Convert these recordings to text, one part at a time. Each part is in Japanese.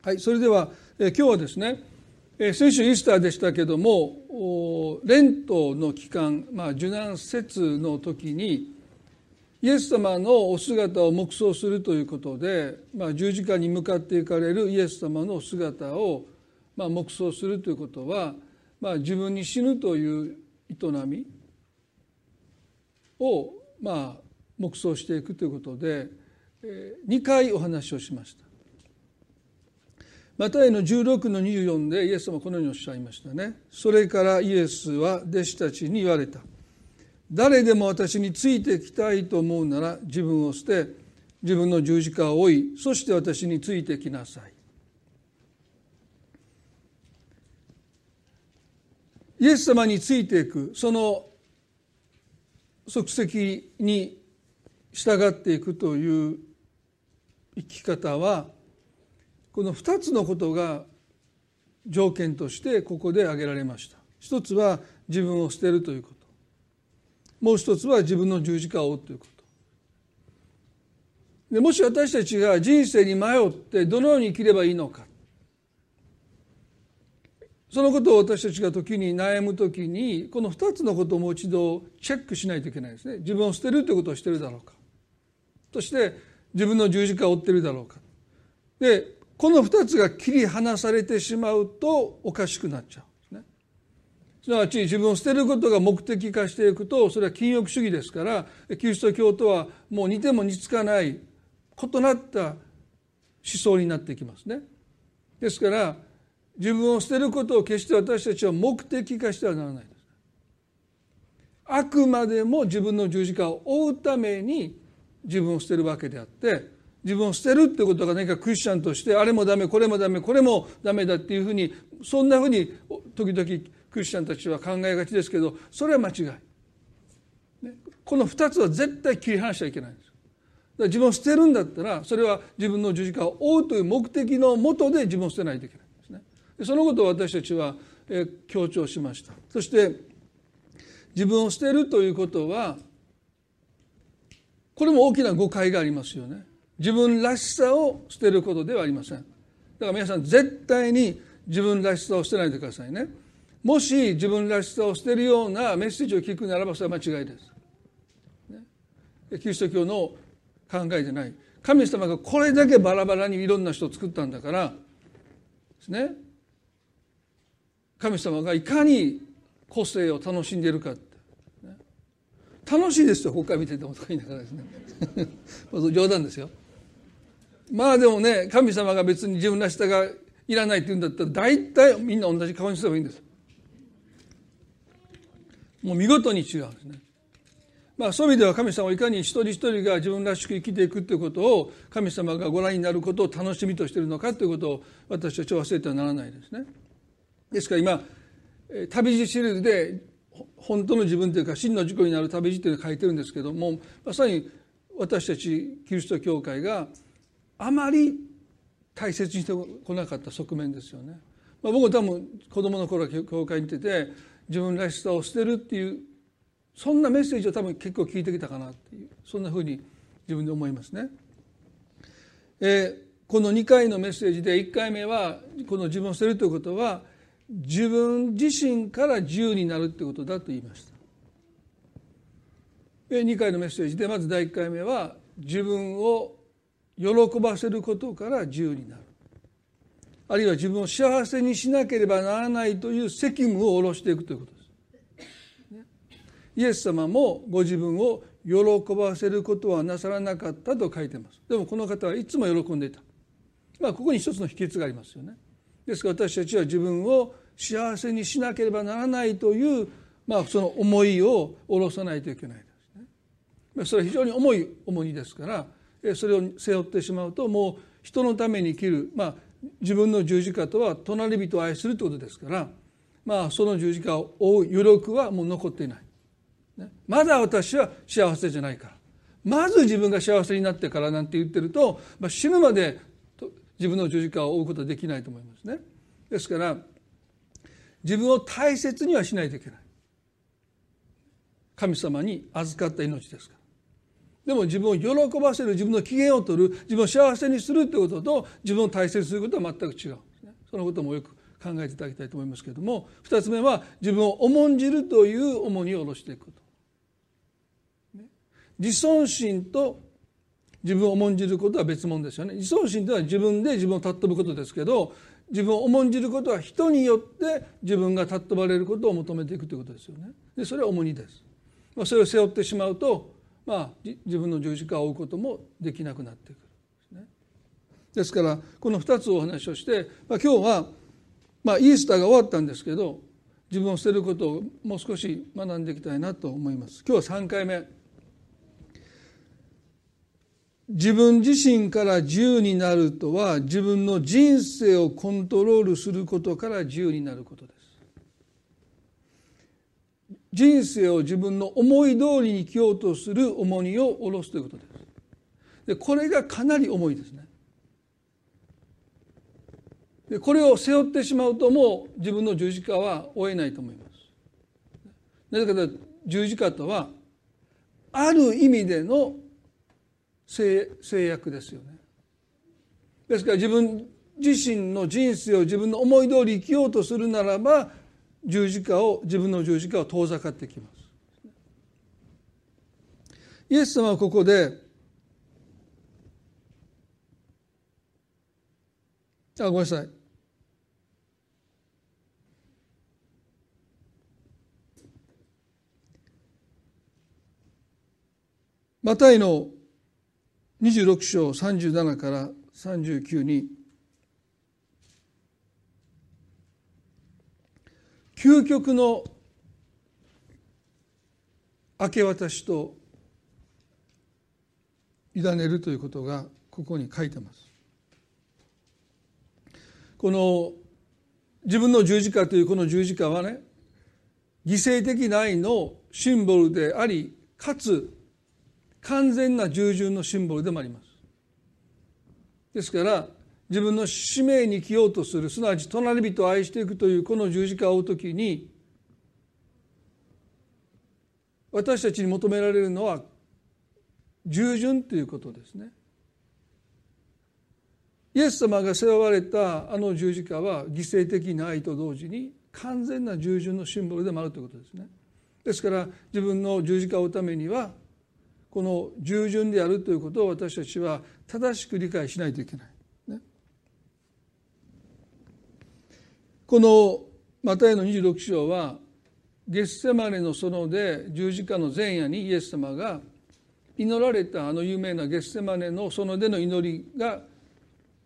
はい、それでは、え今日はですね、え先週イースターでしたけどもレントの期間、まあ、受難節の時にイエス様のお姿を黙想するということで、まあ、十字架に向かっていかれるイエス様のお姿を、まあ、黙想するということは、まあ、自分に死ぬという営みを、まあ、黙想していくということで、え2回お話をしました。マタイの16の24でイエス様このようにおっしゃいましたね。それからイエスは弟子たちに言われた。誰でも私についてきたいと思うなら自分を捨て自分の十字架を追いそして私についてきなさい。イエス様についていくその足跡に従っていくという生き方はこの2つのことが条件としてここで挙げられました。一つは自分を捨てるということ。もう一つは自分の十字架を追うということ。でもし私たちが人生に迷ってどのように生きればいいのか。そのことを私たちが時に悩む時にこの2つのことをもう一度チェックしないといけないですね。自分を捨てるということをしてるだろうか。そして自分の十字架を追ってるだろうか。でこの2つが切り離されてしまうとおかしくなっちゃうんですね。すなわち自分を捨てることが目的化していくとそれは禁欲主義ですからキリスト教とはもう似ても似つかない異なった思想になってきますね。ですから自分を捨てることを決して私たちは目的化してはならないです。あくまでも自分の十字架を追うために自分を捨てるわけであって自分を捨てるってことが何かクリスチャンとしてあれもダメこれもダメこれもダメだっていうふうにそんなふうに時々クリスチャンたちは考えがちですけどそれは間違い。ねこの2つは絶対切り離しちゃいけないんです。だから自分を捨てるんだったらそれは自分の十字架を追うという目的のもとで自分を捨てないといけないんですね。そのことを私たちは強調しました。そして自分を捨てるということはこれも大きな誤解がありますよね。自分らしさを捨てることではありません。だから皆さん絶対に自分らしさを捨てないでくださいね。もし自分らしさを捨てるようなメッセージを聞くならばそれは間違いです、ね、キリスト教の考えじゃない。神様がこれだけバラバラにいろんな人を作ったんだからですね。神様がいかに個性を楽しんでいるか、楽しいですよ。ここから見ててもとか言いながらですね。冗談ですよ。まあでもね神様が別に自分らしさがいらないって言うんだったら大体みんな同じ顔にすればいいんです。もう見事に違うんですね。まあそういう意味では神様はいかに一人一人が自分らしく生きていくということを神様がご覧になることを楽しみとしているのかということを私たちは忘れてはならないですね。ですから今旅路シリーズで本当の自分というか真の自己になる旅路というのを書いてるんですけどもまさに私たちキリスト教会があまり大切にしてこなかった側面ですよね。まあ、僕は多分子供の頃は教会に行ってて自分らしさを捨てるっていうそんなメッセージを多分結構聞いてきたかなっていうそんなふうに自分で思いますね。えー、この2回のメッセージで1回目はこの自分を捨てるということは自分自身から自由になるということだと言いました。2回のメッセージでまず第1回目は自分を喜ばせることから自由になるあるいは自分を幸せにしなければならないという責務を下ろしていくということです。イエス様もご自分を喜ばせることはなさらなかったと書いてます。でもこの方はいつも喜んでいた。まあここに一つの秘訣がありますよね。ですから私たちは自分を幸せにしなければならないという、まあ、その思いを下ろさないといけないですね。それは非常に重い重荷ですからそれを背負ってしまうともう人のために生きる、まあ、自分の十字架とは隣人を愛するということですから、まあ、その十字架を追う余力はもう残っていない、ね、まだ私は幸せじゃないから。まず自分が幸せになってからなんて言ってると、まあ、死ぬまで自分の十字架を追うことはできないと思いますね。ですから自分を大切にはしないといけない。神様に預かった命ですから。でも自分を喜ばせる自分の機嫌を取る自分を幸せにするということと自分を大切にすることは全く違う。そのこともよく考えていただきたいと思いますけれども。2つ目は自分を重んじるという重荷を下ろしていくこと、自尊心と自分を重んじることは別物ですよね。自尊心というのは自分で自分を尊ぶことですけど自分を重んじることは人によって自分が尊ばれることを求めていくということですよね。でそれは重荷です、それを背負ってしまうとまあ、自分の十字架を追うこともできなくなってくるですね。ですからこの2つお話をして、まあ、今日は、まあ、イースターが終わったんですけど自分を捨てることをもう少し学んでいきたいなと思います。今日は3回目自分自身から自由になるとは自分の人生をコントロールすることから自由になることです。人生を自分の思い通りに生きようとする重荷を下ろすということです。でこれがかなり重いですね。でこれを背負ってしまうともう自分の十字架は追えないと思います。なぜかというと十字架とはある意味での制約ですよね。ですから自分自身の人生を自分の思い通り生きようとするならば十字架を自分の十字架を遠ざかってきます。イエス様はここであごめんなさいマタイの26章37から39に究極の明け渡しと委ねるということがここに書いてます。この自分の十字架というこの十字架はね犠牲的な愛のシンボルでありかつ完全な従順のシンボルでもあります。ですから自分の使命に生きようとするすなわち隣人を愛していくというこの十字架を追う時に私たちに求められるのは従順ということですね。イエス様が背負われたあの十字架は犠牲的な愛と同時に完全な従順のシンボルでもあるということですね。ですから自分の十字架を追うためにはこの従順であるということを私たちは正しく理解しないといけない。このマタイの26章はゲッセマネの園で十字架の前夜にイエス様が祈られたあの有名なゲッセマネの園での祈りが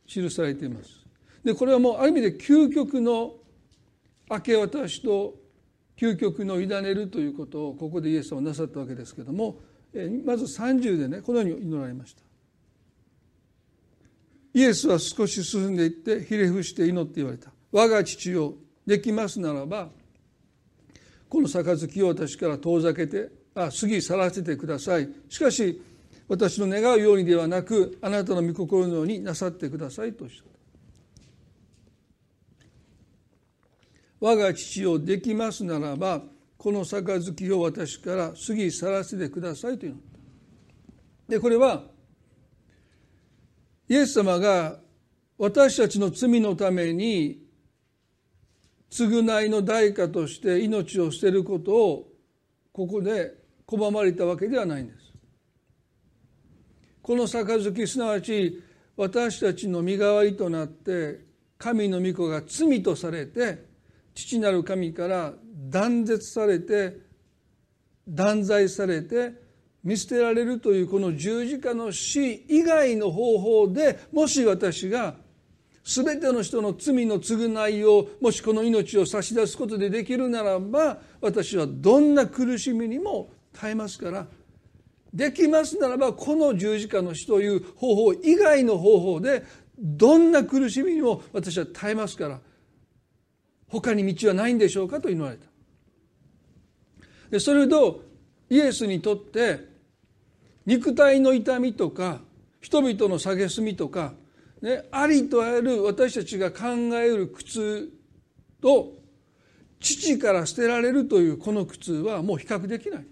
記されています。でこれはもうある意味で究極の明け渡しと究極の委ねるということをここでイエス様はなさったわけですけどもまず30でねこのように祈られました。イエスは少し進んでいってひれ伏して祈って言われた。我が父をできますならばこの杯を私から遠ざけてあ過ぎ去らせてください。しかし私の願うようにではなくあなたの御心のようになさってくださいとおっしゃった。我が父をできますならばこの杯を私から過ぎ去らせてくださいというのでこれはイエス様が私たちの罪のために償いの代価として命を捨てることをここで拒まれたわけではないんです。この杯すなわち私たちの身代わりとなって神の御子が罪とされて父なる神から断絶されて断罪されて見捨てられるというこの十字架の死以外の方法でもし私が全ての人の罪の償いをもしこの命を差し出すことでできるならば私はどんな苦しみにも耐えますからできますならばこの十字架の死という方法以外の方法でどんな苦しみにも私は耐えますから他に道はないんでしょうかと祈られた。でそれとイエスにとって肉体の痛みとか人々の蔑みとかね、ありとあらゆる私たちが考える苦痛と父から捨てられるというこの苦痛はもう比較できない。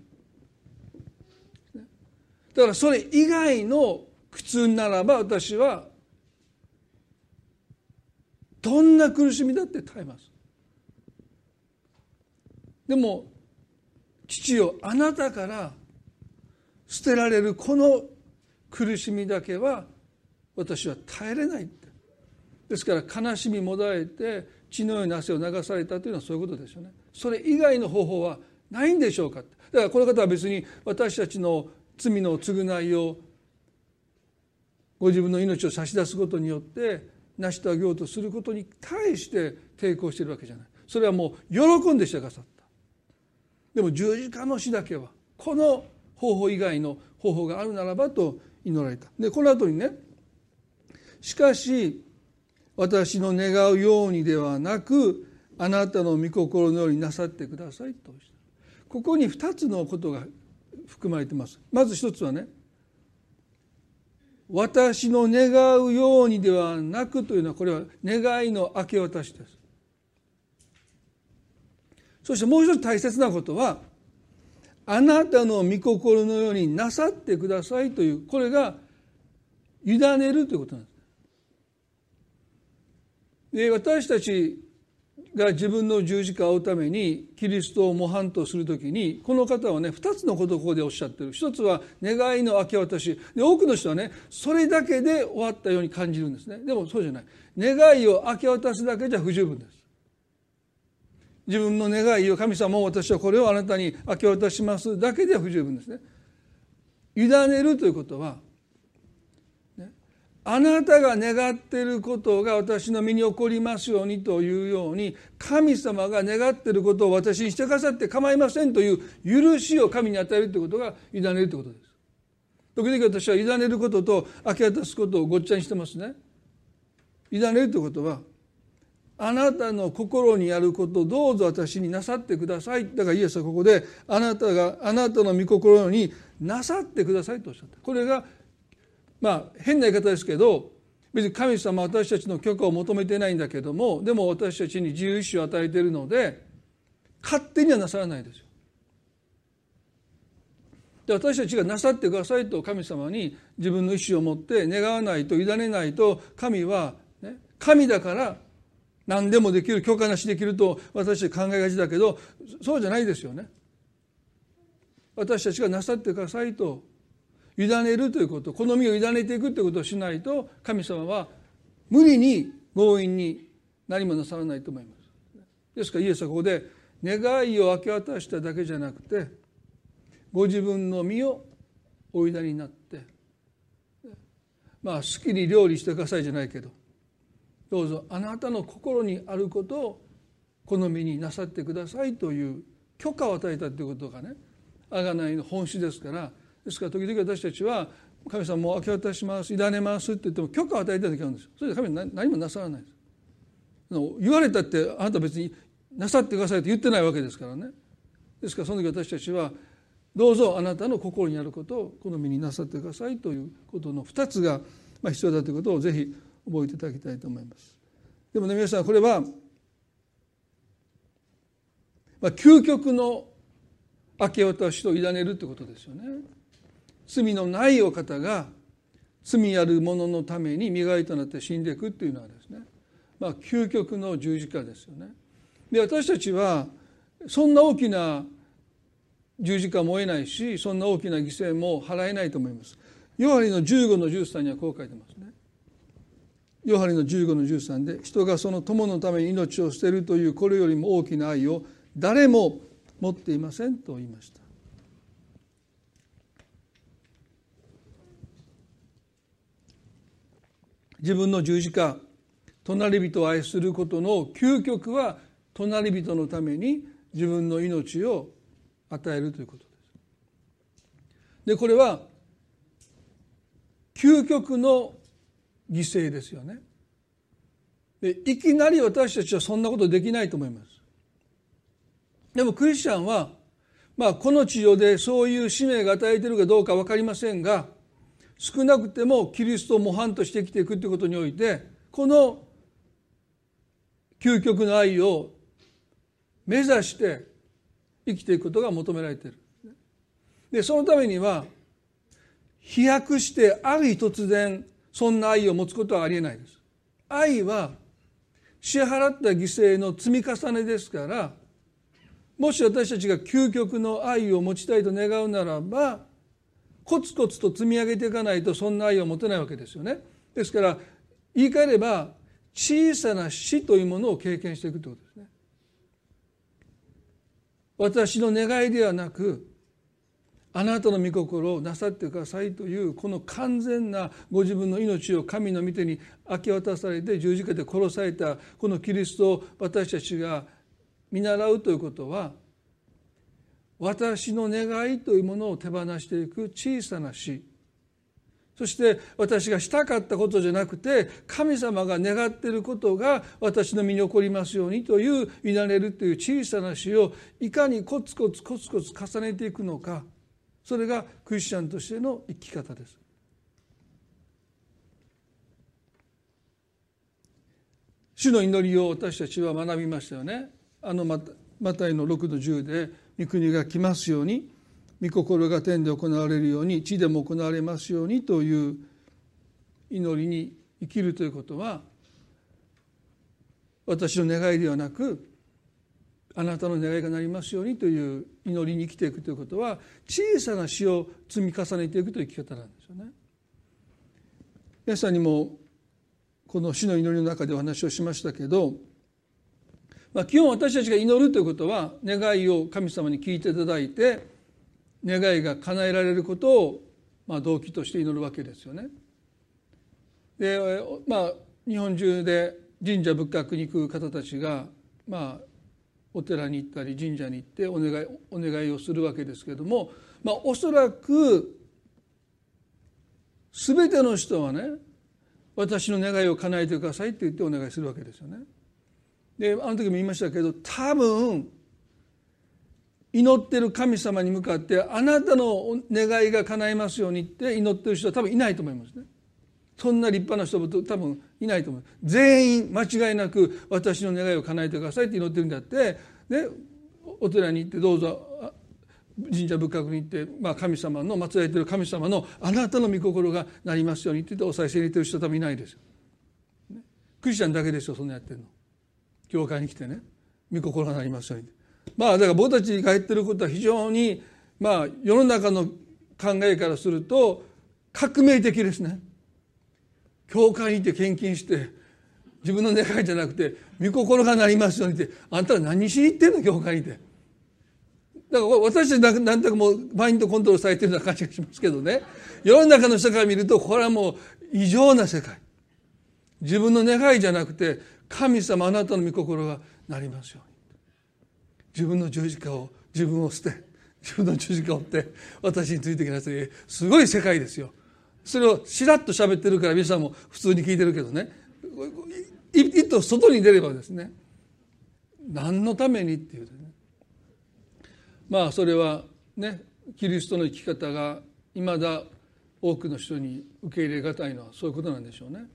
だからそれ以外の苦痛ならば私はどんな苦しみだって耐えますでも父よあなたから捨てられるこの苦しみだけは私は耐えれないって。ですから悲しみもだえて血のように汗を流されたというのはそういうことですよね。それ以外の方法はないんでしょうかって。だからこの方は別に私たちの罪の償いをご自分の命を差し出すことによって成し遂げようとすることに対して抵抗しているわけじゃない。それはもう喜んでしてくださった。でも十字架の死だけはこの方法以外の方法があるならばと祈られた。でこの後にねしかし私の願うようにではなくあなたの御心のようになさってくださいとここに2つのことが含まれてます。まず一つはね私の願うようにではなくというのはこれは願いの明け渡しです。そしてもう一つ大切なことはあなたの御心のようになさってくださいというこれが委ねるということなんです。で私たちが自分の十字架を追うためにキリストを模範とするときにこの方はね2つのことをここでおっしゃってる。一つは願いの明け渡し。で多くの人はねそれだけで終わったように感じるんですね。でもそうじゃない。願いを明け渡すだけじゃ不十分です。自分の願いを神様も私はこれをあなたに明け渡しますだけでは不十分ですね。委ねるということはあなたが願っていることが私の身に起こりますようにというように神様が願っていることを私にしてくださって構いませんという許しを神に与えるということが委ねるということです。時々私は委ねることと明け渡すことをごっちゃにしてますね。委ねるということはあなたの心にあることどうぞ私になさってくださいだからイエスはここであなたがあなたの御心になさってくださいとおっしゃったこれがまあ変な言い方ですけど別に神様は私たちの許可を求めてないんだけどもでも私たちに自由意志を与えているので勝手にはなさらないですよ。で私たちがなさってくださいと神様に自分の意思を持って願わないと委ねないと神は、ね、神だから何でもできる許可なしできると私たち考えがちだけどそうじゃないですよね。私たちがなさってくださいと委ねるということこの身を委ねていくということをしないと神様は無理に強引に何もなさらないと思います。ですからイエスはここで願いを明け渡しただけじゃなくてご自分の身をお委ねになってまあ好きに料理してくださいじゃないけどどうぞあなたの心にあることを好みになさってくださいという許可を与えたということがね贖いの本質ですからですから時々私たちは神様もう明け渡します委ねますって言っても許可を与えた時あるんですよ。それで神は何もなさらないです。言われたってあなた別になさってくださいと言ってないわけですからね。ですからその時私たちはどうぞあなたの心にあることを好みになさってくださいということの2つが必要だということをぜひ覚えていただきたいと思います。でもね皆さんこれは、まあ、究極の明け渡しと委ねるということですよね。罪のないお方が罪ある者のために磨いとなって死んでいくっていうのはですねまあ究極の十字架ですよね。で私たちはそんな大きな十字架も得ないしそんな大きな犠牲も払えないと思います。ヨハリの15の13にはこう書いてますね。ヨハリの15の13で人がその友のために命を捨てるというこれよりも大きな愛を誰も持っていませんと言いました。自分の十字架隣人を愛することの究極は隣人のために自分の命を与えるということです。でこれは究極の犠牲ですよね。でいきなり私たちはそんなことできないと思います。でもクリスチャンは、まあ、この地上でそういう使命が与えているかどうか分かりませんが少なくてもキリストを模範として生きていくということにおいてこの究極の愛を目指して生きていくことが求められている。でそのためには飛躍してある日突然そんな愛を持つことはありえないです。愛は支払った犠牲の積み重ねですからもし私たちが究極の愛を持ちたいと願うならばコツコツと積み上げていかないとそんな愛を持てないわけですよね。ですから言い換えれば小さな死というものを経験していくということですね。私の願いではなくあなたの御心をなさってくださいというこの完全なご自分の命を神の御手に明け渡されて十字架で殺されたこのキリストを私たちが見習うということは私の願いというものを手放していく小さな死そして私がしたかったことじゃなくて神様が願っていることが私の身に起こりますようにという見慣れるという小さな死をいかにコツコツコツコツ重ねていくのかそれがクリスチャンとしての生き方です。主の祈りを私たちは学びましたよね。あのマタイの6の10で「御国が来ますように御心が天で行われるように地でも行われますように」という祈りに生きるということは私の願いではなくあなたの願いがなりますようにという祈りに生きていくということは小さな死を積み重ねていくという生き方なんですよね。皆さんにもこの死の祈りの中でお話をしましたけど、まあ、基本私たちが祈るということは願いを神様に聞いていただいて願いが叶えられることをまあ動機として祈るわけですよね。でまあ日本中で神社仏閣に行く方たちがまあお寺に行ったり神社に行ってお願いお願いをするわけですけれども、まあ、おそらく全ての人はね私の願いを叶えてくださいって言ってお願いするわけですよね。であの時も言いましたけど多分祈ってる神様に向かってあなたの願いが叶いますようにって祈ってる人は多分いないと思いますね。そんな立派な人も多分いないと思う全員間違いなく私の願いを叶えてくださいって祈ってるんだって、ね、お寺に行ってどうぞ神社仏閣に行って、まあ、神様の祀られてる神様のあなたの御心がなりますようにって言ってお賽銭に行ってる人多分いないですよ。クリスチャンだけですよそんなやってるの。教会に来てね御心がなりますように。まあだから僕たちが言ってることは非常にまあ世の中の考えからすると革命的ですね。教会に行って献金して自分の願いじゃなくて御心がなりますようにってあんたら何しに行ってんの教会にって。だから私たちなんとかもうマインドコントロールされてるような感じがしますけどね世の中の人から見るとこれはもう異常な世界自分の願いじゃなくて神様あなたの御心がなりますように。自分の十字架を自分を捨て自分の十字架を追って私についてきなさい。すごい世界ですよ。それをしらっと喋ってるから皆さんも普通に聞いてるけどね。一歩外に出ればですね。何のためにっていうね。まあそれはねキリストの生き方がいまだ多くの人に受け入れがたいのはそういうことなんでしょうね。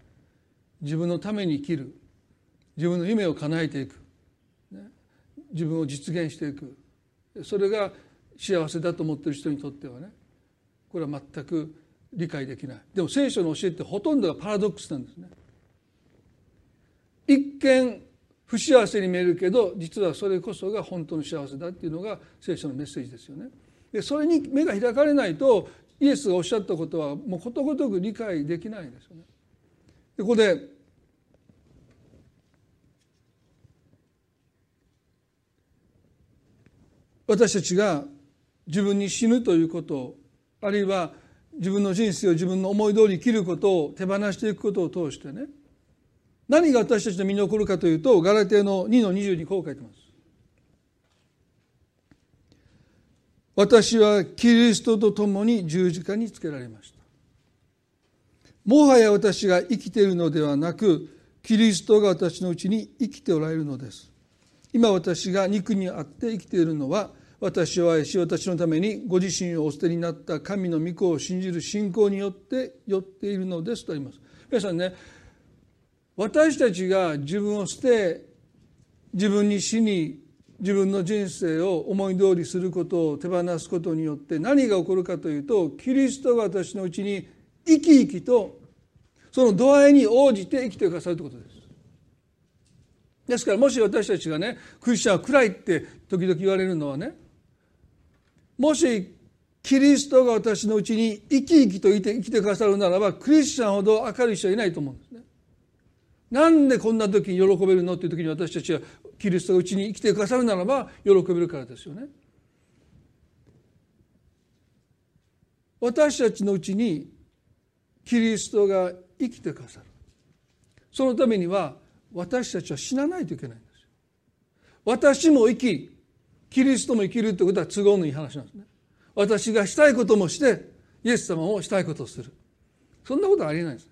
自分のために生きる。自分の夢を叶えていく、自分を実現していく。それが幸せだと思ってる人にとってはね。これは全く理解できない。でも聖書の教えってほとんどがパラドックスなんですね。一見不幸せに見えるけど実はそれこそが本当の幸せだっていうのが聖書のメッセージですよね。でそれに目が開かれないとイエスがおっしゃったことはもうことごとく理解できないんですよね。でここで私たちが自分に死ぬということあるいは自分の人生を自分の思い通り生きることを手放していくことを通してね何が私たちの身に起こるかというとガラテの2の20にこう書いてます。私はキリストと共に十字架につけられました。もはや私が生きているのではなくキリストが私のうちに生きておられるのです。今私が肉にあって生きているのは私を愛し私のためにご自身をお捨てになった神の御子を信じる信仰によって寄っているのですと言います皆さんね私たちが自分を捨て自分に死に自分の人生を思い通りすることを手放すことによって何が起こるかというとキリストが私のうちに生き生きとその度合いに応じて生きてくださるということです。ですからもし私たちがねクリスチャンは暗いって時々言われるのはねもしキリストが私のうちに生き生きといて生きてくださるならばクリスチャンほど明るい人はいないと思うんですね。なんでこんな時に喜べるのっていう時に私たちはキリストがうちに生きてくださるならば喜べるからですよね。私たちのうちにキリストが生きてくださるそのためには私たちは死なないといけないんですよ。私も生きキリストも生きるということは都合のいい話なんですね。私がしたいこともしてイエス様もしたいことをするそんなことはありえないんです。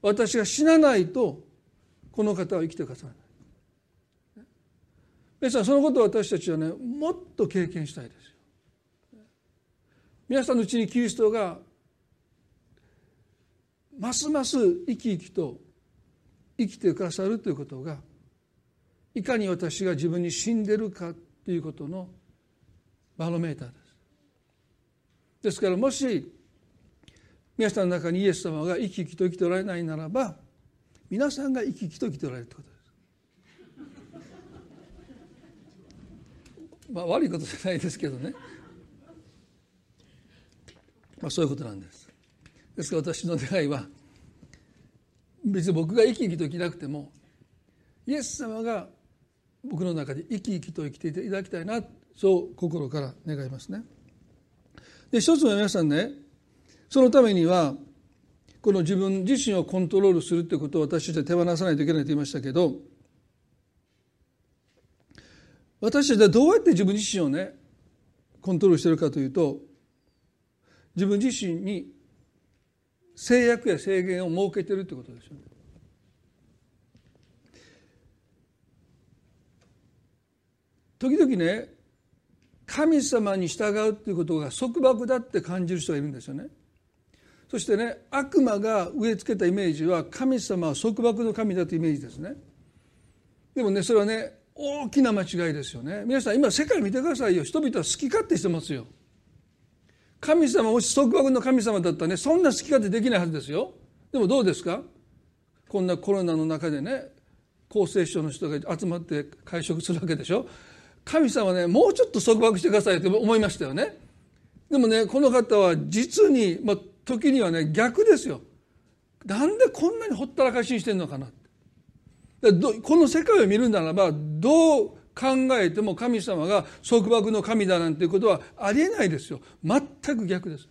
私が死なないとこの方は生きてくださらない。皆さんそのことを私たちはねもっと経験したいですよ。皆さんのうちにキリストがますます生き生きと生きてくださるということがいかに私が自分に死んでるかということのバロメーターです。ですからもし皆さんの中にイエス様が生き生きと生きておられないならば皆さんが生き生きと生きておられるということです。まあ悪いことじゃないですけどね。まあそういうことなんです。ですから私の願いは別に僕が生き生きと生きなくてもイエス様が僕の中で生き生きと生きていただきたいなそう心から願いますね。で一つは皆さんねそのためにはこの自分自身をコントロールするということを私たちは手放さないといけないと言いましたけど私たちはどうやって自分自身をねコントロールしてるかというと自分自身に制約や制限を設けているということですよね。時々ね神様に従うっていうことが束縛だって感じる人がいるんですよね。そしてね悪魔が植え付けたイメージは神様は束縛の神だというイメージですね。でもねそれはね大きな間違いですよね。皆さん今世界見てくださいよ人々は好き勝手してますよ。神様もし束縛の神様だったらねそんな好き勝手できないはずですよ。でもどうですか？こんなコロナの中でね厚生省の人が集まって会食するわけでしょ？神様ねもうちょっと束縛してくださいって思いましたよね。でもねこの方は実に、まあ、時にはね逆ですよ。なんでこんなにほったらかしにしてんのかなこの世界を見るならばどう考えても神様が束縛の神だなんていうことはありえないですよ全く逆です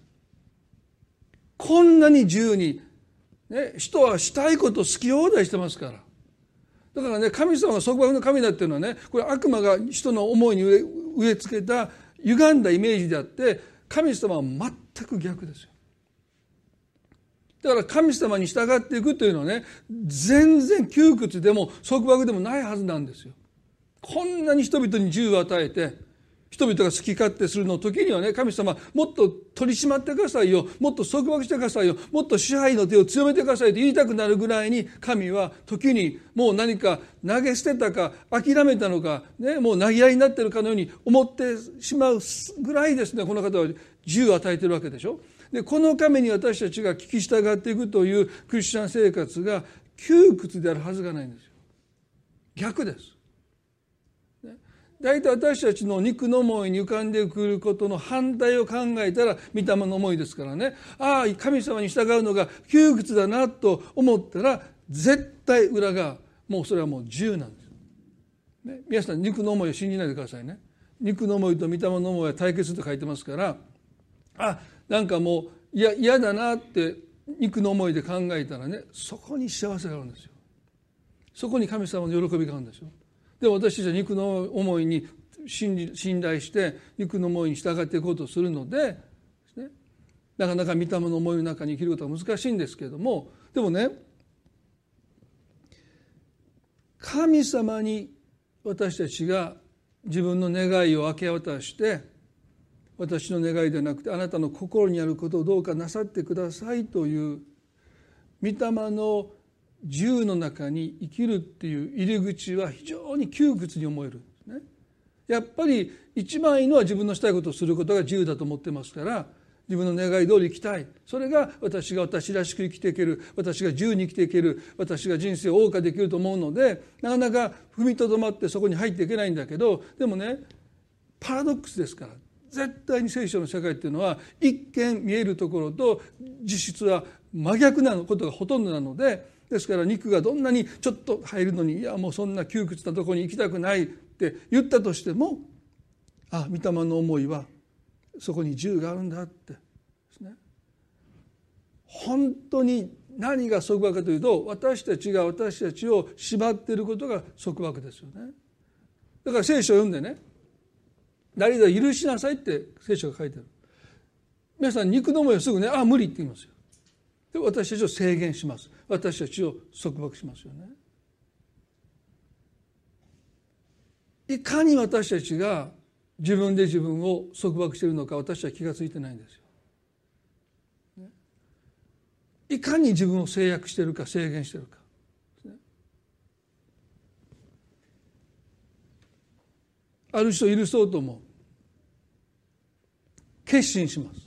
こんなに自由に、ね、人はしたいこと好き放題してますからだからね神様が束縛の神だっていうのはねこれ悪魔が人の思いに植え付けた歪んだイメージであって神様は全く逆ですよ。だから神様に従っていくというのはね全然窮屈でも束縛でもないはずなんですよ。こんなに人々に自由を与えて人々が好き勝手するの時にはね神様もっと取り締まってくださいよもっと束縛してくださいよもっと支配の手を強めてくださいと言いたくなるぐらいに神は時にもう何か投げ捨てたか諦めたのか、ね、もう投げ合いになってるかのように思ってしまうぐらいですねこの方は自由を与えてるわけでしょ。でこのために私たちが聞き従っていくというクリスチャン生活が窮屈であるはずがないんですよ。逆です。大体私たちの肉の思いに浮かんでくることの反対を考えたら御霊の思いですからね。ああ神様に従うのが窮屈だなと思ったら絶対裏がもうそれはもう自由なんです、ね、皆さん肉の思いを信じないでくださいね。肉の思いと御霊の思いは対決と書いてますからあなんかもう嫌だなって肉の思いで考えたらねそこに幸せがあるんですよ。そこに神様の喜びがあるんですよ。で私たちは肉の思いに信頼して肉の思いに従っていこうとするので、ね、なかなか御霊の思いの中に生きることは難しいんですけれどもでもね神様に私たちが自分の願いを明け渡して私の願いではなくてあなたの心にあることをどうかなさってくださいという御霊の自由の中に生きるっていう入り口は非常に窮屈に思えるんですね。やっぱり一番いいのは自分のしたいことをすることが自由だと思ってますから自分の願い通り生きたいそれが私が私らしく生きていける私が自由に生きていける私が人生を謳歌できると思うのでなかなか踏みとどまってそこに入っていけないんだけどでもねパラドックスですから絶対に聖書の社会っていうのは一見見えるところと実質は真逆なことがほとんどなのでですから肉がどんなにちょっと入るのにいやもうそんな窮屈なとこに行きたくないって言ったとしてもあ御霊の思いはそこに銃があるんだってですね。本当に何が束縛かというと私たちが私たちを縛っていることが束縛ですよね。だから聖書を読んでね誰々許しなさいって聖書が書いてある。皆さん肉の思いはすぐねああ無理って言いますよ。で私たちを制限します私たちを束縛しますよねいかに私たちが自分で自分を束縛しているのか私は気が付いてないんですよ。いかに自分を制約しているか制限しているか。ある人を許そうとも決心します。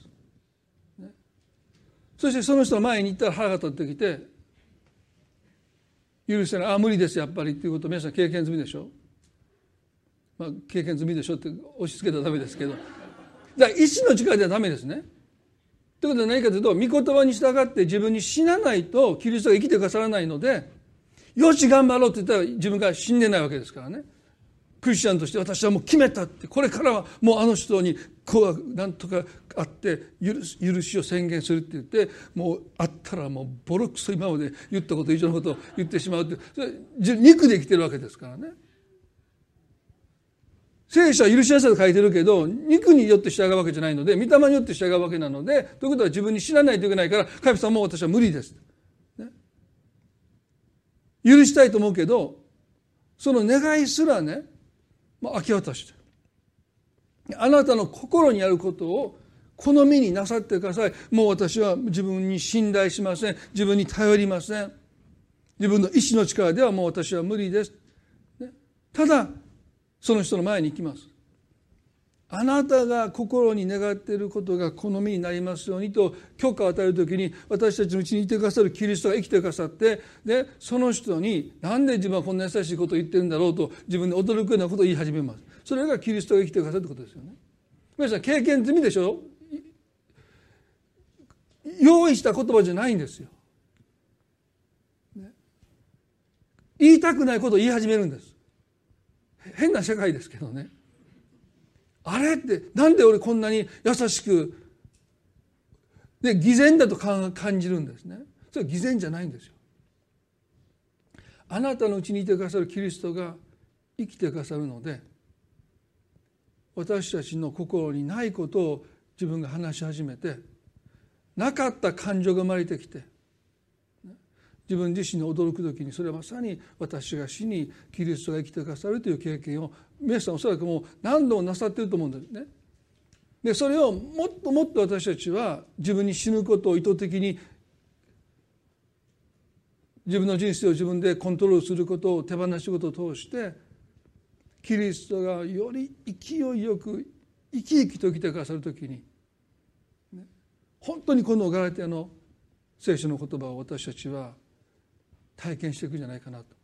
そしてその人の前に行ったら腹が立ってきて許せないああ無理ですやっぱりっていうこと皆さん経験済みでしょ？まあ、経験済みでしょって押し付けたらダメですけどだから意志の力ではダメですね。ということは何かというと御言葉に従って自分に死なないとキリストが生きてくださらないのでよし頑張ろうって言ったら自分が死んでないわけですからね。クリスチャンとして私はもう決めたってこれからはもうあの人にこうなんとかあって許しを宣言するって言ってもうあったらもうボロクソ今まで言ったこと以上のことを言ってしまうってそれ肉で生きてるわけですからね。聖書は許しなさいと書いてるけど肉によって従うわけじゃないので御霊によって従うわけなのでということは自分に知らないといけないから神様も私は無理です、ね、許したいと思うけどその願いすらね、まあ、明け渡してあなたの心にあることを好みになさってください。もう私は自分に信頼しません。自分に頼りません。自分の意志の力ではもう私は無理です、ね、ただその人の前に行きます。あなたが心に願っていることが好みになりますようにと許可を与える時に私たちのうちにいてくださるキリストが生きてくださってでその人に何で自分はこんな優しいことを言ってるんだろうと自分で驚くようなことを言い始めます。それがキリストが生きてくださるということですよね。皆さん経験済みでしょ？用意した言葉じゃないんですよ、言いたくないことを言い始めるんです。変な世界ですけどね。あれってなんで俺こんなに優しくで偽善だと感じるんですね。それは偽善じゃないんですよ。あなたのうちにいてくださるキリストが生きてくださるので私たちの心にないことを自分が話し始めてなかった感情が生まれてきて自分自身に驚く時にそれはまさに私が死にキリストが生きてくださるという経験を皆さんおそらくもう何度もなさってると思うんですね。でそれをもっともっと私たちは自分に死ぬことを意図的に自分の人生を自分でコントロールすることを手放すことを通してキリストがより勢いよく生き生きと生きてくださる時に、ね、本当にこのガラティアの聖書の言葉を私たちは体験していくんじゃないかなと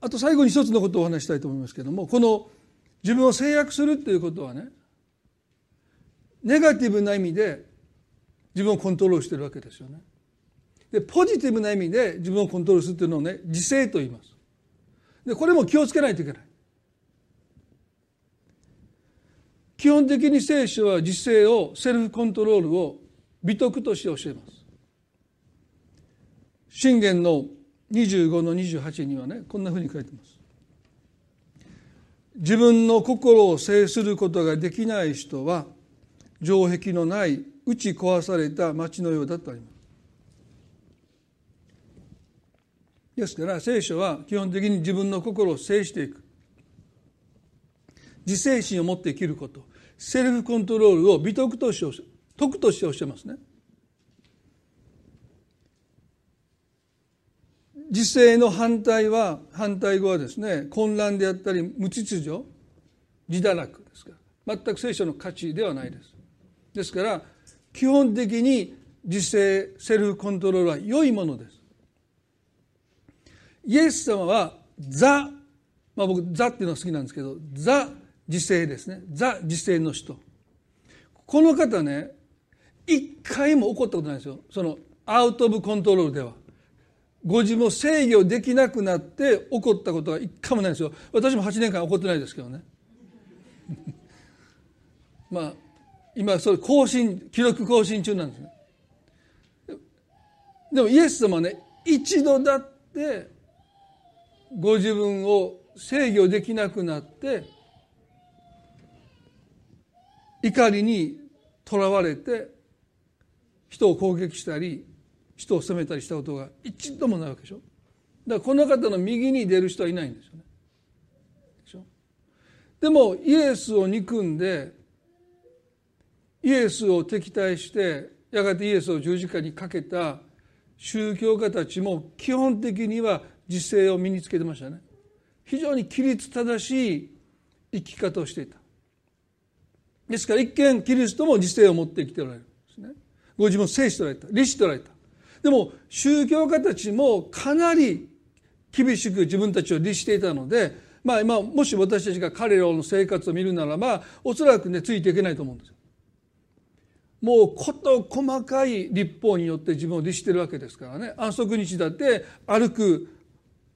あと最後に一つのことをお話したいと思いますけれどもこの自分を制約するっていうことはねネガティブな意味で自分をコントロールしてるわけですよね。でポジティブな意味で自分をコントロールするっていうのをね自制と言います。でこれも気をつけないといけない。基本的に聖書は自制をセルフコントロールを美徳として教えます。信玄の25の28にはねこんなふうに書いてます。自分の心を制することができない人は城壁のない打ち壊された町のようだとあります。ですから聖書は基本的に自分の心を制していく。自制心を持って生きること。セルフコントロールを美徳として徳として教えますね。時勢の反対は反対語はですね混乱であったり無秩序自堕落ですから。全く聖書の価値ではないです。ですから基本的に自制セルフコントロールは良いものです。イエス様はザ、まあ、僕ザっていうのが好きなんですけどザ自制ですね。ザ自制の人この方ね一回も怒ったことないですよ。そのアウト・オブ・コントロールでは。ご自分を制御できなくなって怒ったことが一回もないですよ。私も8年間怒ってないですけどね。まあ今それ更新記録更新中なんですね。でもイエス様はね一度だってご自分を制御できなくなって怒りにとらわれて人を攻撃したり人を責めたりしたことが一度もないわけでしょ。だからこの方の右に出る人はいないんですよね。でしょ。でもイエスを憎んでイエスを敵対してやがてイエスを十字架にかけた宗教家たちも基本的には自制を身につけてましたね。非常に規律正しい生き方をしていた。ですから一見キリストも自制を持って生きておられるんですね。ご自分を制しておられた。律しておられた。でも宗教家たちもかなり厳しく自分たちを律していたのでまあ今もし私たちが彼らの生活を見るならばおそらくねついていけないと思うんですよ。もう事細かい立法によって自分を律してるわけですからね。安息日だって歩く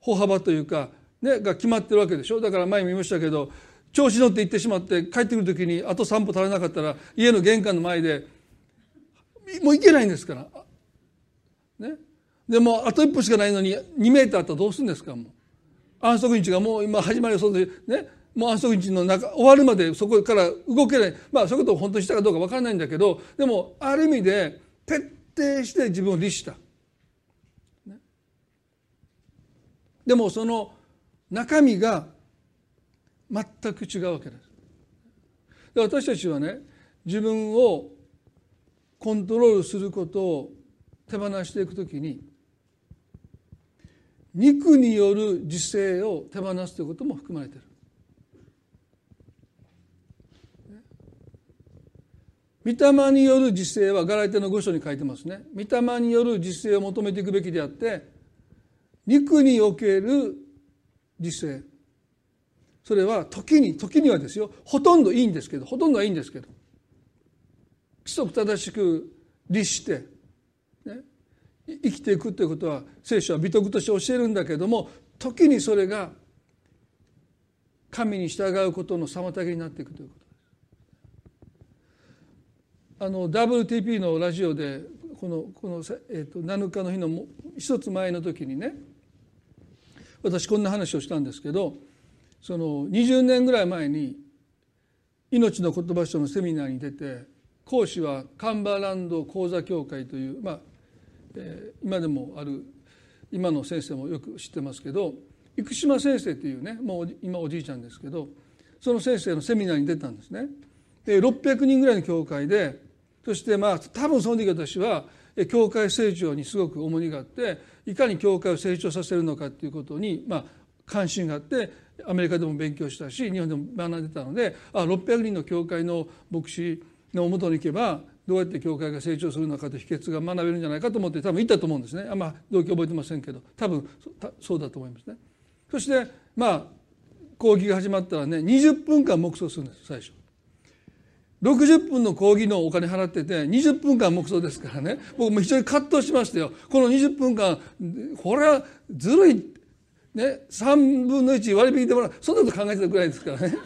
歩幅というか、ね、が決まってるわけでしょ。だから前も言いましたけど調子乗って行ってしまって帰ってくる時にあと3歩足らなかったら家の玄関の前でもう行けないんですから。ね、でもあと一歩しかないのに2メーターあったらどうするんですかもう。安息日がもう今始まりそうでね。もう安息日の中終わるまでそこから動けない。まあそういうことを本当にしたかどうか分からないんだけどでもある意味で徹底して自分を律した。ね、でもその中身が全く違うわけです。で私たちはね自分をコントロールすることを手放していくときに肉による自制を手放すということも含まれている。御霊による自制はガラテの御書に書いてますね御霊による自制を求めていくべきであって肉における自制それは時に時にはですよ。ほとんどいいんですけどほとんどはいいんですけど。規則正しく律して、ね、生きていくということは聖書は美徳として教えるんだけども時にそれが神に従うことの妨げになっていくということあの WTP のラジオでこのこの、えーと、7日の日の一つ前の時にね私こんな話をしたんですけどその20年ぐらい前に命の言葉書のセミナーに出て講師はカンバーランド講座協会という、まあえー、今でもある今の先生もよく知ってますけど生島先生っていうねもう今おじいちゃんですけどその先生のセミナーに出たんですね。で600人ぐらいの教会でそしてまあ多分その時私は教会成長にすごく重荷があっていかに教会を成長させるのかということにまあ関心があってアメリカでも勉強したし日本でも学んでたのであ600人の教会の牧師のもとに行けばどうやって教会が成長するのかという秘訣が学べるんじゃないかと思って多分行ったと思うんですねあんま動機覚えてませんけど多分そうだと思いますね。そしてまあ講義が始まったらね20分間黙想するんです最初。60分の講義のお金払ってて20分間黙想ですからね。僕も非常に葛藤しましたよ。この20分間これはずるい。ね3分の1割引いてもらう。そんなこと考えてたぐらいですからね。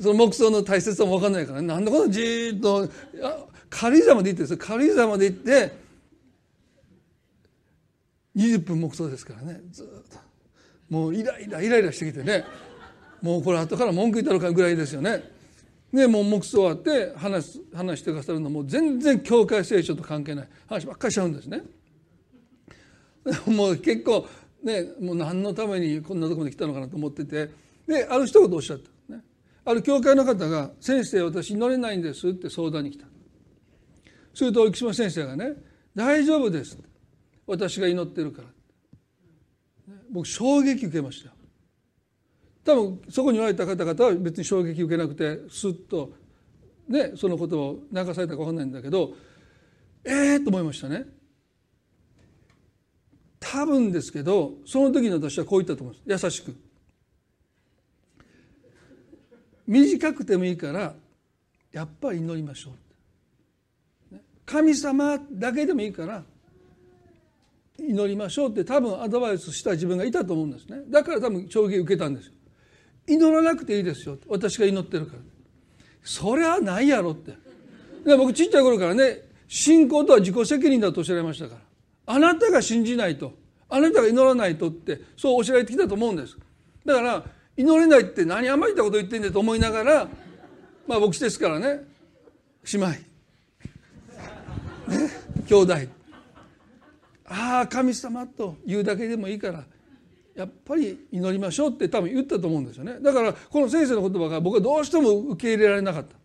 その黙想の大切さも分かんないからね。なんでこんなじーっと。軽井沢まで行ってです軽井沢まで行って20分黙想ですからね。ずっと。もうイライライライラしてきてね。もうこれ後から文句言ったのかぐらいですよね。でもう目想終わって話話してくださるのも全然教会聖書と関係ない。話ばっかりしちゃうんですね。もう結構ねもう何のためにこんなところに来たのかなと思ってて。である一言おっしゃった、ね、ある教会の方が「先生私祈れないんです」って相談に来た。すると生島先生がね「大丈夫です」私が祈ってるから。僕衝撃受けました多分そこにおられた方々は別に衝撃受けなくてスッとねその言葉を流されたか分かんないんだけどええー、と思いましたね。多分ですけどその時の私はこう言ったと思います。優しく。短くてもいいからやっぱり祈りましょう。神様だけでもいいから祈りましょうって多分アドバイスした自分がいたと思うんですね。だから多分衝撃受けたんですよ。祈らなくていいですよ。私が祈ってるからそれはないやろって。僕ちっちゃい頃からね信仰とは自己責任だとおっしゃられましたから。あなたが信じないと。あなたが祈らないとってそうおっしゃられてきたと思うんです。だから祈れないって何甘いたこと言ってんだと思いながらまあ牧師ですからね。姉妹。兄弟。ああ神様と言うだけでもいいから。やっぱり祈りましょうって多分言ったと思うんですよね。だからこの先生の言葉が僕はどうしても受け入れられなかった。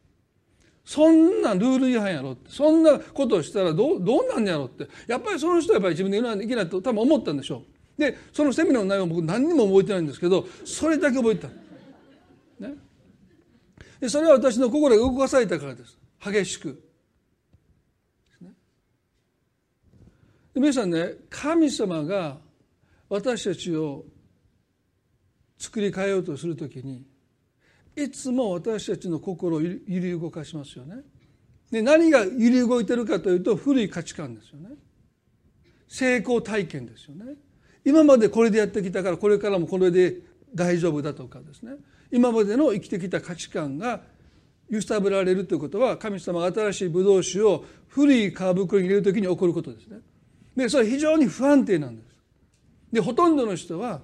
そんなルール違反やろって。そんなことをしたらどうどうなんやろって。やっぱりその人はやっぱり自分で言わないといけないと多分思ったんでしょう。でそのセミナーの内容僕何にも覚えてないんですけどそれだけ覚えてた、ね、でそれは私の心が動かされたからです。激しく。皆さんね神様が私たちを作り変えようとするときにいつも私たちの心を揺り動かしますよね。で何が揺り動いてるかというと古い価値観ですよね。成功体験ですよね。今までこれでやってきたからこれからもこれで大丈夫だとかですね今までの生きてきた価値観が揺さぶられるということは神様が新しいブドウ酒を古い皮袋に入れる時に起こることですね。でそれは非常に不安定なんです。でほとんどの人は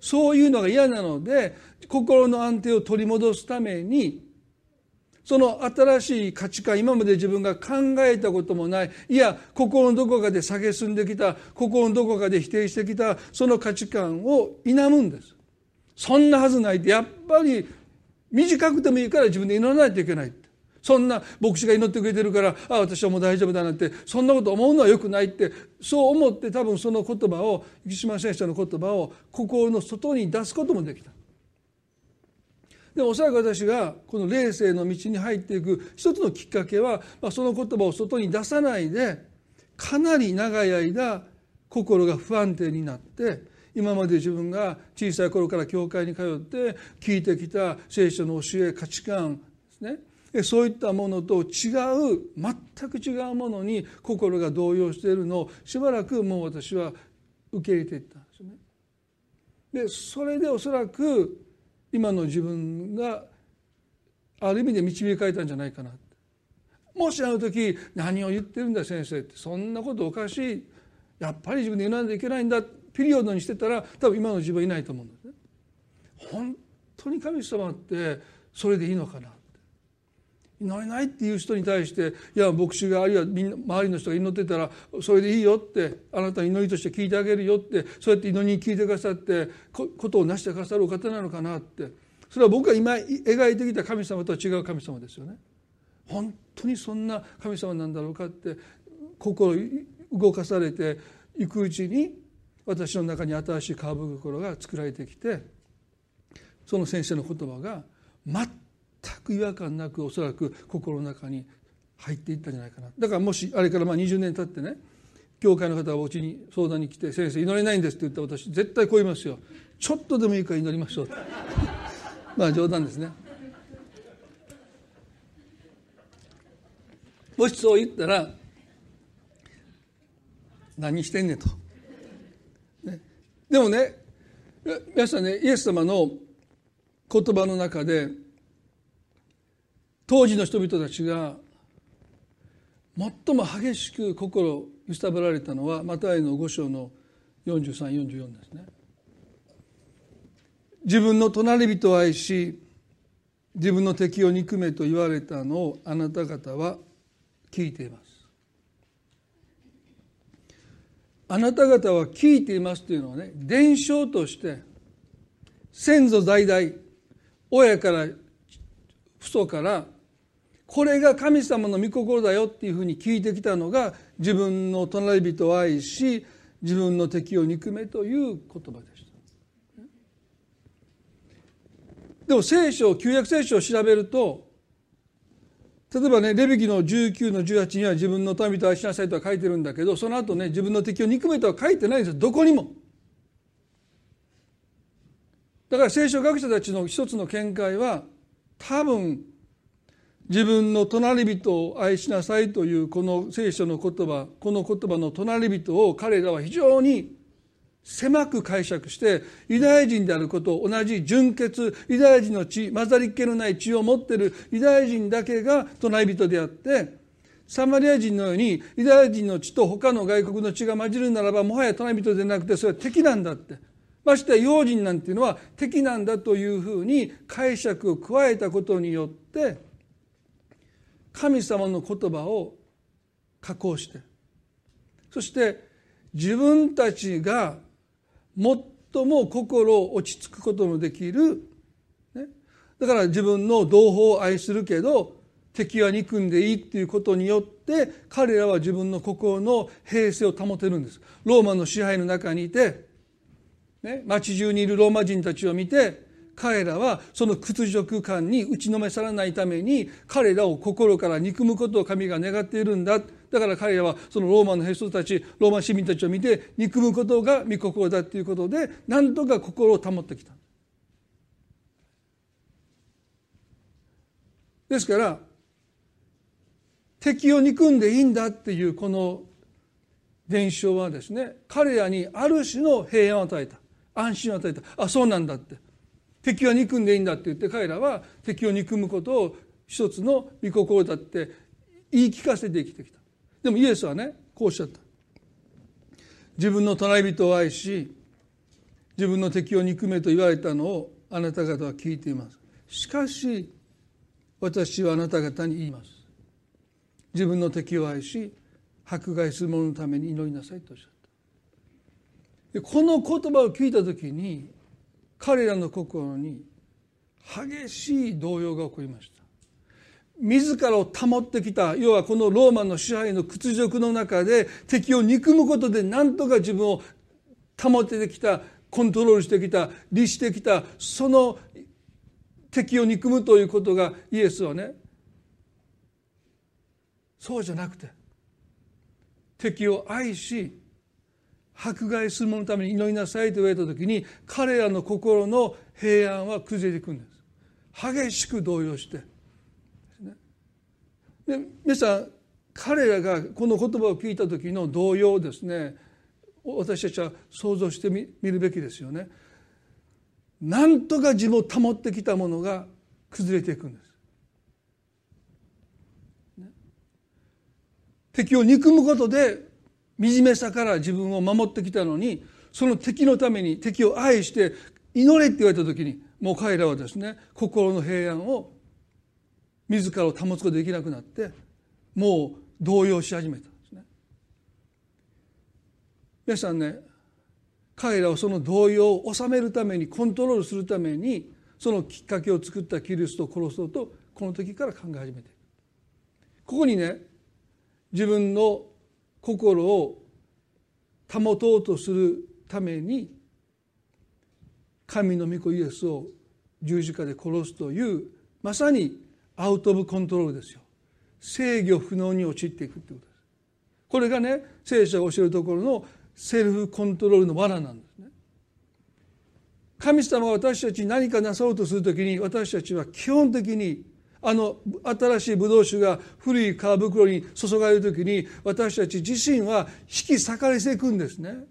そういうのが嫌なので心の安定を取り戻すためにその新しい価値観今まで自分が考えたこともないいや心のどこかで蔑んできた心のどこかで否定してきたその価値観を否むんです。そんなはずない。ってやっぱり短くてもいいから自分で祈らないといけない。そんな牧師が祈ってくれてるからあ私はもう大丈夫だなんてそんなこと思うのはよくないってそう思って多分その言葉を生島先生の言葉を心の外に出すこともできた。でもおそらく私がこの霊性の道に入っていく一つのきっかけは、まあ、その言葉を外に出さないでかなり長い間心が不安定になって今まで自分が小さい頃から教会に通って聞いてきた聖書の教え価値観ですねそういったものと違う全く違うものに心が動揺しているのをしばらくもう私は受け入れていったんですよね。でそれでおそらく今の自分がある意味で導かれたんじゃないかなもしあの時何を言ってるんだ先生ってそんなことおかしいやっぱり自分で言わないといけないんだピリオドにしてたら多分今の自分はいないと思うんですね。本当に神様ってそれでいいのかな祈れないっていう人に対していや牧師があるいはみんな周りの人が祈ってたらそれでいいよってあなた祈りとして聞いてあげるよってそうやって祈りに聞いてくださってことを成してくださるお方なのかなってそれは僕が今描いてきた神様とは違う神様ですよね。本当にそんな神様なんだろうかって心動かされていくうちに私の中に新しい皮袋が作られてきてその先生の言葉が全く違和感なくおそらく心の中に入っていったんじゃないかな。だからもしあれからまあ20年経ってね教会の方がお家に相談に来て「先生祈れないんです」って言ったら私絶対こう言いますよ「ちょっとでもいいから祈りましょう」まあ冗談ですね。もしそう言ったら何してんねんと、ね、でもね皆さんねイエス様の言葉の中で当時の人々たちが最も激しく心を揺さぶられたのはマタイの5章の4344ですね。自分の隣人を愛し自分の敵を憎めと言われたのをあなた方は聞いています。あなた方は聞いていますというのはね伝承として先祖代々親から父祖からこれが神様の御心だよっていうふうに聞いてきたのが自分の隣人を愛し自分の敵を憎めという言葉でしたでも聖書旧約聖書を調べると例えばねレビキの19の18には自分の民と愛しなさいとは書いてるんだけどその後ね自分の敵を憎めとは書いてないんですよどこにも。だから聖書学者たちの一つの見解は多分自分の隣人を愛しなさいというこの聖書の言葉この言葉の隣人を彼らは非常に狭く解釈してユダヤ人であること同じ純血ユダヤ人の血混ざりっ気のない血を持っているユダヤ人だけが隣人であってサマリア人のようにユダヤ人の血と他の外国の血が混じるならばもはや隣人でなくてそれは敵なんだって。まして用心なんていうのは敵なんだというふうに解釈を加えたことによって神様の言葉を加工してそして自分たちが最も心を落ち着くことのできる、ね、だから自分の同胞を愛するけど敵は憎んでいいっていうことによって彼らは自分の心の平静を保てるんです。ローマの支配の中にいて、ね、街中にいるローマ人たちを見て彼らはその屈辱感に打ちのめさらないために彼らを心から憎むことを神が願っているんだ。だから彼らはそのローマの兵士たちローマ市民たちを見て憎むことが御心だということで何とか心を保ってきた。ですから敵を憎んでいいんだっていうこの伝承はですね彼らにある種の平安を与えた。安心を与えた。あそうなんだって。敵は憎んでいいんだって言って彼らは敵を憎むことを一つの御心だって言い聞かせて生きてきた。でもイエスはねこうおっしゃった。自分の隣人を愛し自分の敵を憎めと言われたのをあなた方は聞いています。しかし私はあなた方に言います。自分の敵を愛し迫害する者のために祈りなさいとおっしゃった。この言葉を聞いた時に彼らの心に激しい動揺が起こりました。自らを保ってきた要はこのローマの支配の屈辱の中で敵を憎むことで何とか自分を保ててきたコントロールしてきた律してきたその敵を憎むということがイエスはねそうじゃなくて敵を愛し迫害する者のために祈りなさいと言われた時に彼らの心の平安は崩れていくんです。激しく動揺して。で皆さん彼らがこの言葉を聞いた時の動揺をですね私たちは想像してみるべきですよね。なんとか自分を保ってきたものが崩れていくんです、敵を憎むことで惨めさから自分を守ってきたのにその敵のために敵を愛して祈れって言われた時にもう彼らはですね心の平安を自らを保つことができなくなってもう動揺し始めたんですね。皆さんね彼らはその動揺を収めるためにコントロールするためにそのきっかけを作ったキリストを殺そうとこの時から考え始めている。ここにね自分の心を保とうとするために神の御子イエスを十字架で殺すというまさにアウト・オブ・コントロールですよ。制御不能に陥っていくってことです。これがね聖書が教えるところのセルフコントロールの罠なんですね。神様が私たちに何かなさろうとするときに私たちは基本的にあの新しいブドウ酒が古い皮袋に注がれる時に私たち自身は引き裂かれていくんですね。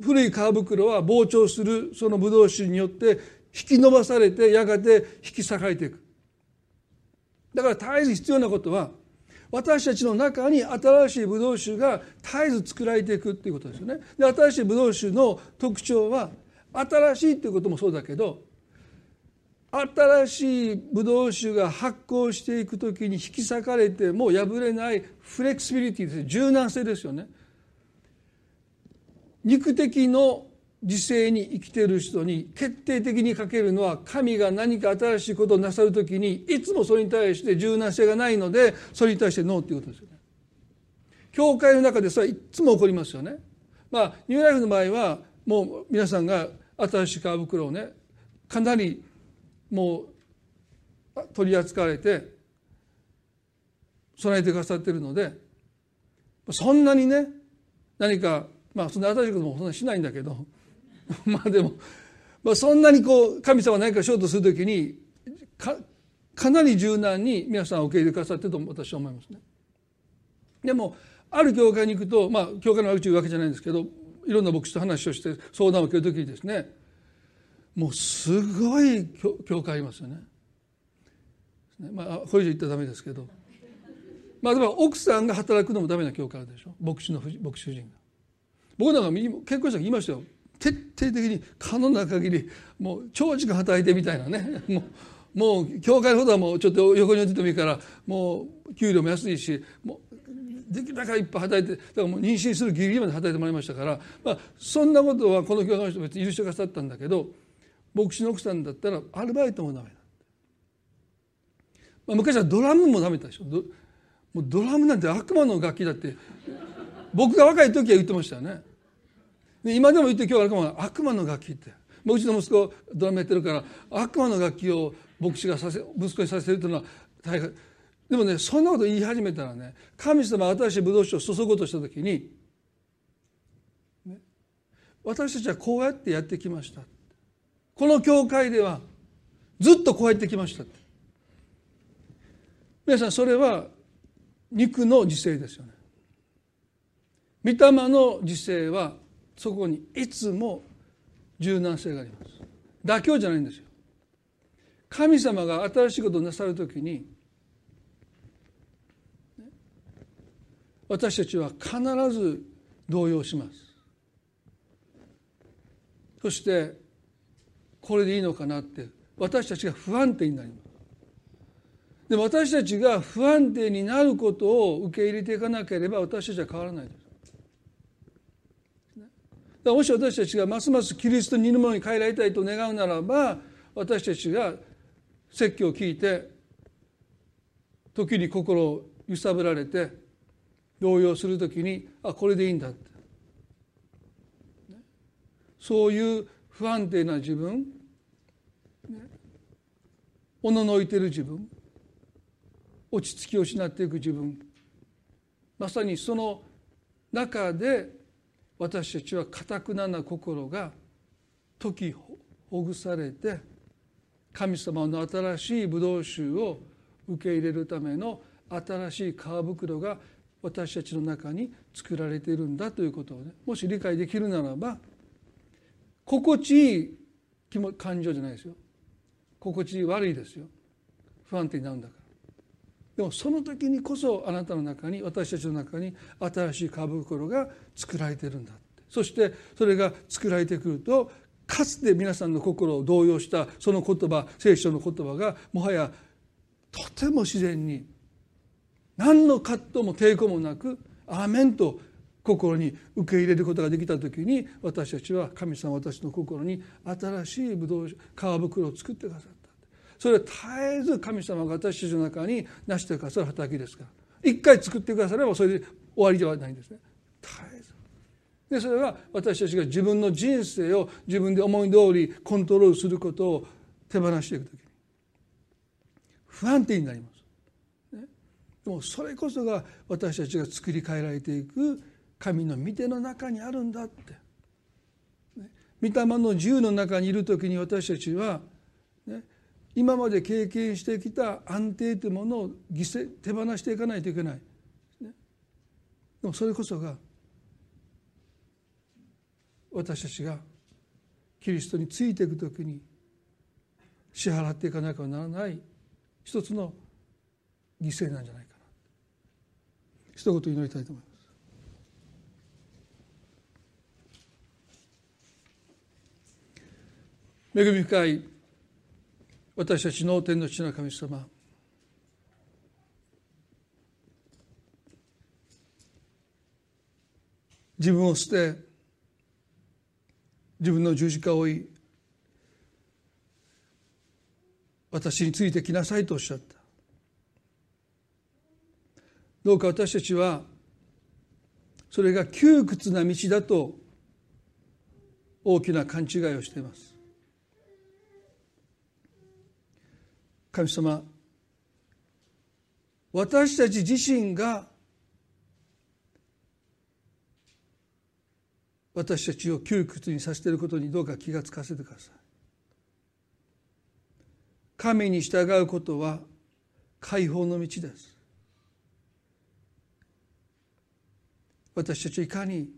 古い皮袋は膨張するそのブドウ酒によって引き伸ばされてやがて引き裂かれていく。だから絶えず必要なことは私たちの中に新しいブドウ酒が絶えず作られていくっていうことですよね。で新しいブドウ酒の特徴は新しいっていうこともそうだけど新しいブドウ酒が発酵していく時に引き裂かれても破れないフレキシビリティです柔軟性ですよね。肉的の時世に生きている人に決定的にかけるのは神が何か新しいことをなさる時にいつもそれに対して柔軟性がないのでそれに対してノーっていうことですよね。教会の中でそれはいつも起こりますよね。まあニューライフの場合はもう皆さんが新しい皮袋をねかなりもう取り扱われて備えてくださっているのでそんなにね何かまあそんな新しいこともそんなにしないんだけど まあでも、まあ、そんなにこう神様何かしようとするときにかかなり柔軟に皆さん受け入れくださってると私は思いますね。でもある教会に行くとまあ教会の悪口言うわけじゃないんですけどいろんな牧師と話をして相談を受ける時にですねもうすごい教会ありますよね。まあこれ以上言ったらダメですけど。まあでも奥さんが働くのもダメな教会でしょ。牧師の牧師夫人が。僕なんか結婚した時言いましたよ。徹底的に可能な限りもう長時間働いてみたいなね。もうもう教会のことはもうちょっと横に置いてもいいからもう給料も安いしもうできるだけいっぱい働いてだからもう妊娠するギリギリまで働いてもらいましたから、まあ、そんなことはこの教会の人別に許してくださったんだけど牧師の奥さんだったらアルバイトもダメだ、まあ、昔はドラムもダメだでしょ。もうドラムなんて悪魔の楽器だって。僕が若い時は言ってましたよね。で今でも言って今日は悪魔の楽器って。うちの息子ドラムやってるから悪魔の楽器を牧師がさせ息子にさせるというのは大変。でもねそんなこと言い始めたらね神様が新しいブドウ酒を注ごうとした時に、ね、私たちはこうやってやってきました。この教会ではずっとこうやってきました皆さんそれは肉の自制ですよね。御霊の自制はそこにいつも柔軟性があります。妥協じゃないんですよ。神様が新しいことをなさるときに私たちは必ず動揺します。そしてこれでいいのかなって。私たちが不安定になります。で私たちが不安定になることを受け入れていかなければ私たちは変わらないです。もし私たちがますますキリストに似るものに変えられたいと願うならば私たちが説教を聞いて時に心を揺さぶられて動揺する時にあこれでいいんだって。そういう不安定な自分おののいている自分。落ち着きを失っていく自分。まさにその中で私たちはかたくなな心が時ほぐされて神様の新しいブドウ酒を受け入れるための新しい皮袋が私たちの中に作られているんだということをねもし理解できるならば心地いい感情じゃないですよ。心地悪いですよ。不安定になるんだから。でもその時にこそあなたの中に私たちの中に新しい皮袋が作られてるんだって。そしてそれが作られてくるとかつて皆さんの心を動揺したその言葉聖書の言葉がもはやとても自然に何の葛藤も抵抗もなく「アーメン」と心に受け入れることができた時に私たちは神様私の心に新しいぶどう皮袋を作ってくださった。それは絶えず神様が私たちの中に成してくださる働きですから。一回作ってくださればそれで終わりではないんですね。絶えず。でそれは私たちが自分の人生を自分で思い通りコントロールすることを手放していく時に不安定になります、ね、でもそれこそが私たちが作り変えられていく神の御手の中にあるんだって、御霊の自由の中にいる時に私たちはね。今まで経験してきた安定というものを犠牲手放していかないといけない、でもそれこそが私たちがキリストについていく時に支払っていかなければならない一つの犠牲なんじゃないかな。一言祈りたいと思います。恵み深い私たちの天の父の神様。自分を捨て自分の十字架を追い私についてきなさいとおっしゃった。どうか私たちはそれが窮屈な道だと大きな勘違いをしています。神様私たち自身が私たちを窮屈にさせていることにどうか気がつかせてください。神に従うことは解放の道です。私たちいかに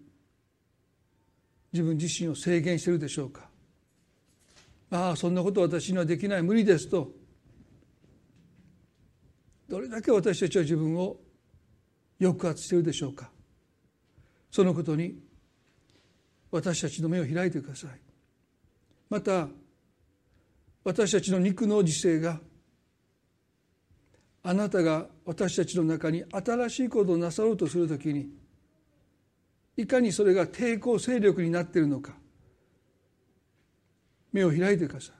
自分自身を制限しているでしょうか。ああそんなこと私にはできない。無理ですと。どれだけ私たちは自分を抑圧しているでしょうか。そのことに私たちの目を開いてください。また私たちの肉の自制があなたが私たちの中に新しいことをなさろうとするときにいかにそれが抵抗勢力になっているのか目を開いてください。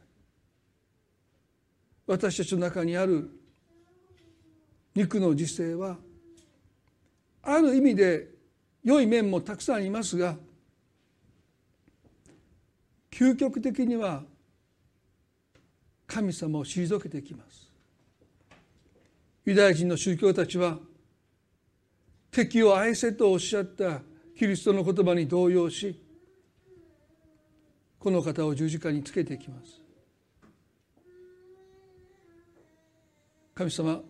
私たちの中にある肉の自制はある意味で良い面もたくさんありますが究極的には神様を退けてきます。ユダヤ人の宗教たちは敵を愛せとおっしゃったキリストの言葉に動揺しこの方を十字架につけていきます。神様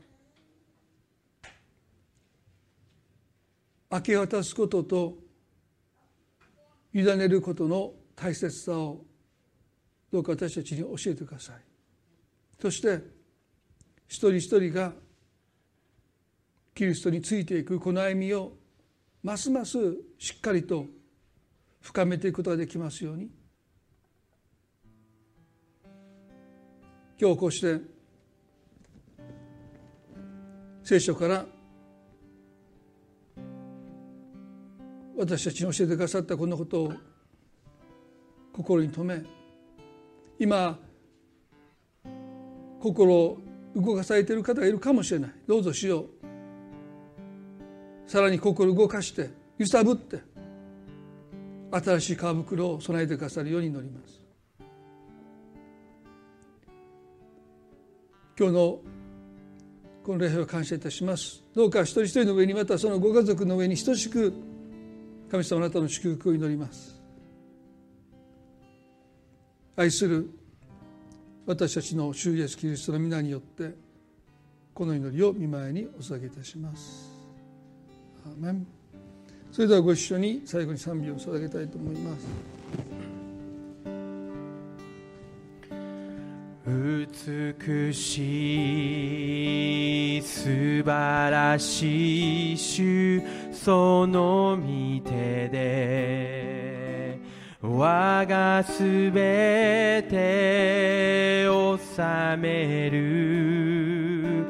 明け渡すことと委ねることの大切さをどうか私たちに教えてください。そして一人一人がキリストについていくこの歩みをますますしっかりと深めていくことができますように。今日こうして聖書から私たちに教えてくださったこのことを心に留め今心を動かされている方がいるかもしれない。どうぞしよう。さらに心を動かして揺さぶって新しい皮袋を備えてくださるように祈ります。今日のこの礼拝を感謝いたします。どうか一人一人の上にまたそのご家族の上に等しく神様あなたの祝福を祈ります。愛する私たちの主イエスキリストの皆によってこの祈りを見舞いにお捧げいたします。アメン。それではご一緒に最後に賛美を捧げたいと思います。美しい素晴らしい主その御手で我がすべて治める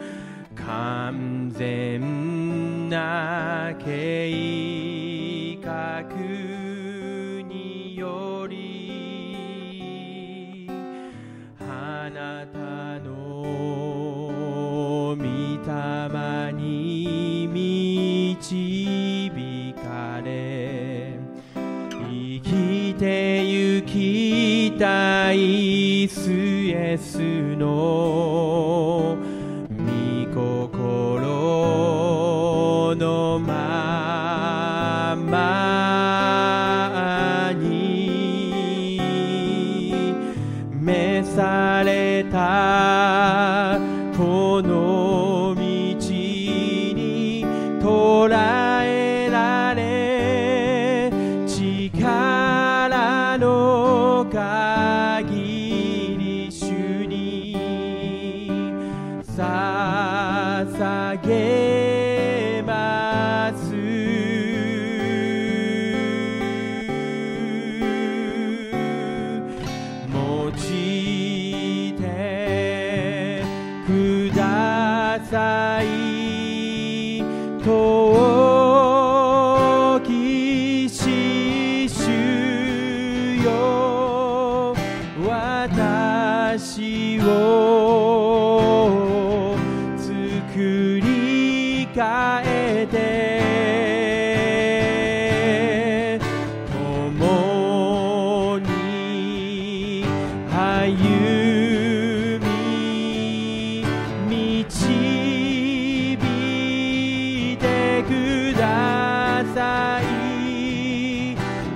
完全な計いスイエスのみ導いてください。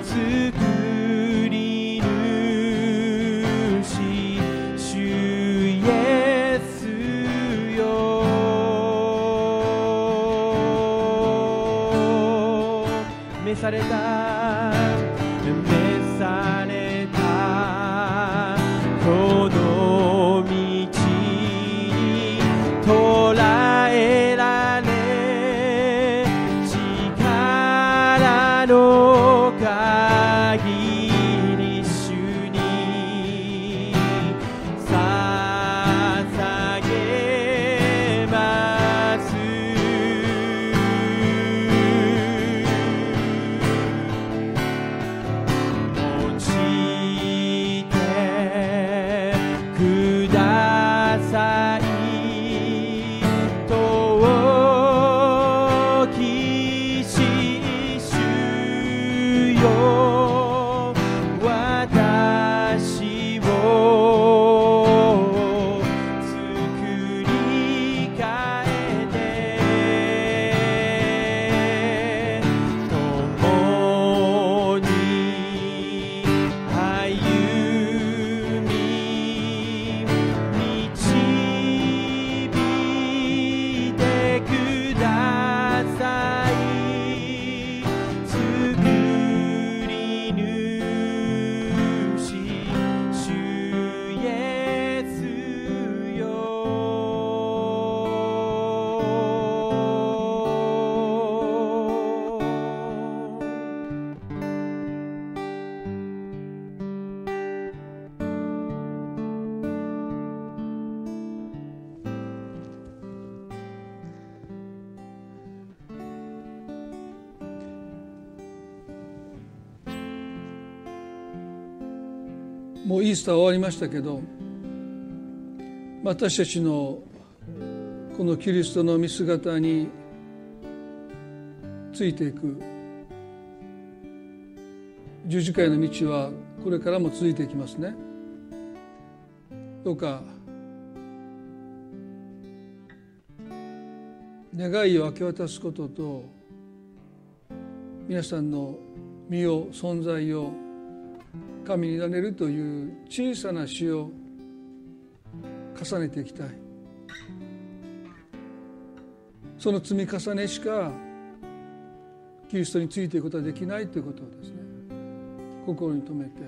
作りし主イエスよ。召された。もうイースター終わりましたけど私たちのこのキリストの見姿についていく。十字架への道はこれからも続いていきますね。どうか願いを明け渡すことと皆さんの身を存在を神に委ねるという小さな死を重ねていきたい。その積み重ねしかキリストについていくことはできないということをですね心に留めて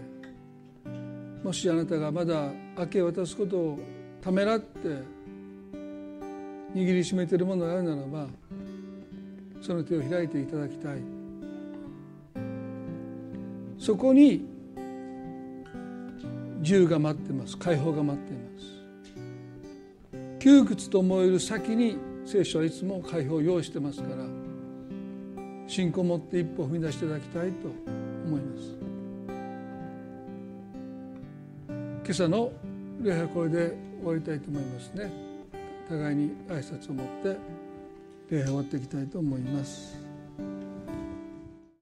もしあなたがまだ明け渡すことをためらって握りしめているものがあるならばその手を開いていただきたい。そこに自由が待ってます。解放が待っています。窮屈と思える先に聖書はいつも解放を用意してますから信仰を持って一歩踏み出していただきたいと思います。今朝の礼拝これで終わりたいと思いますね。互いに挨拶を持って礼拝を終わっていきたいと思います。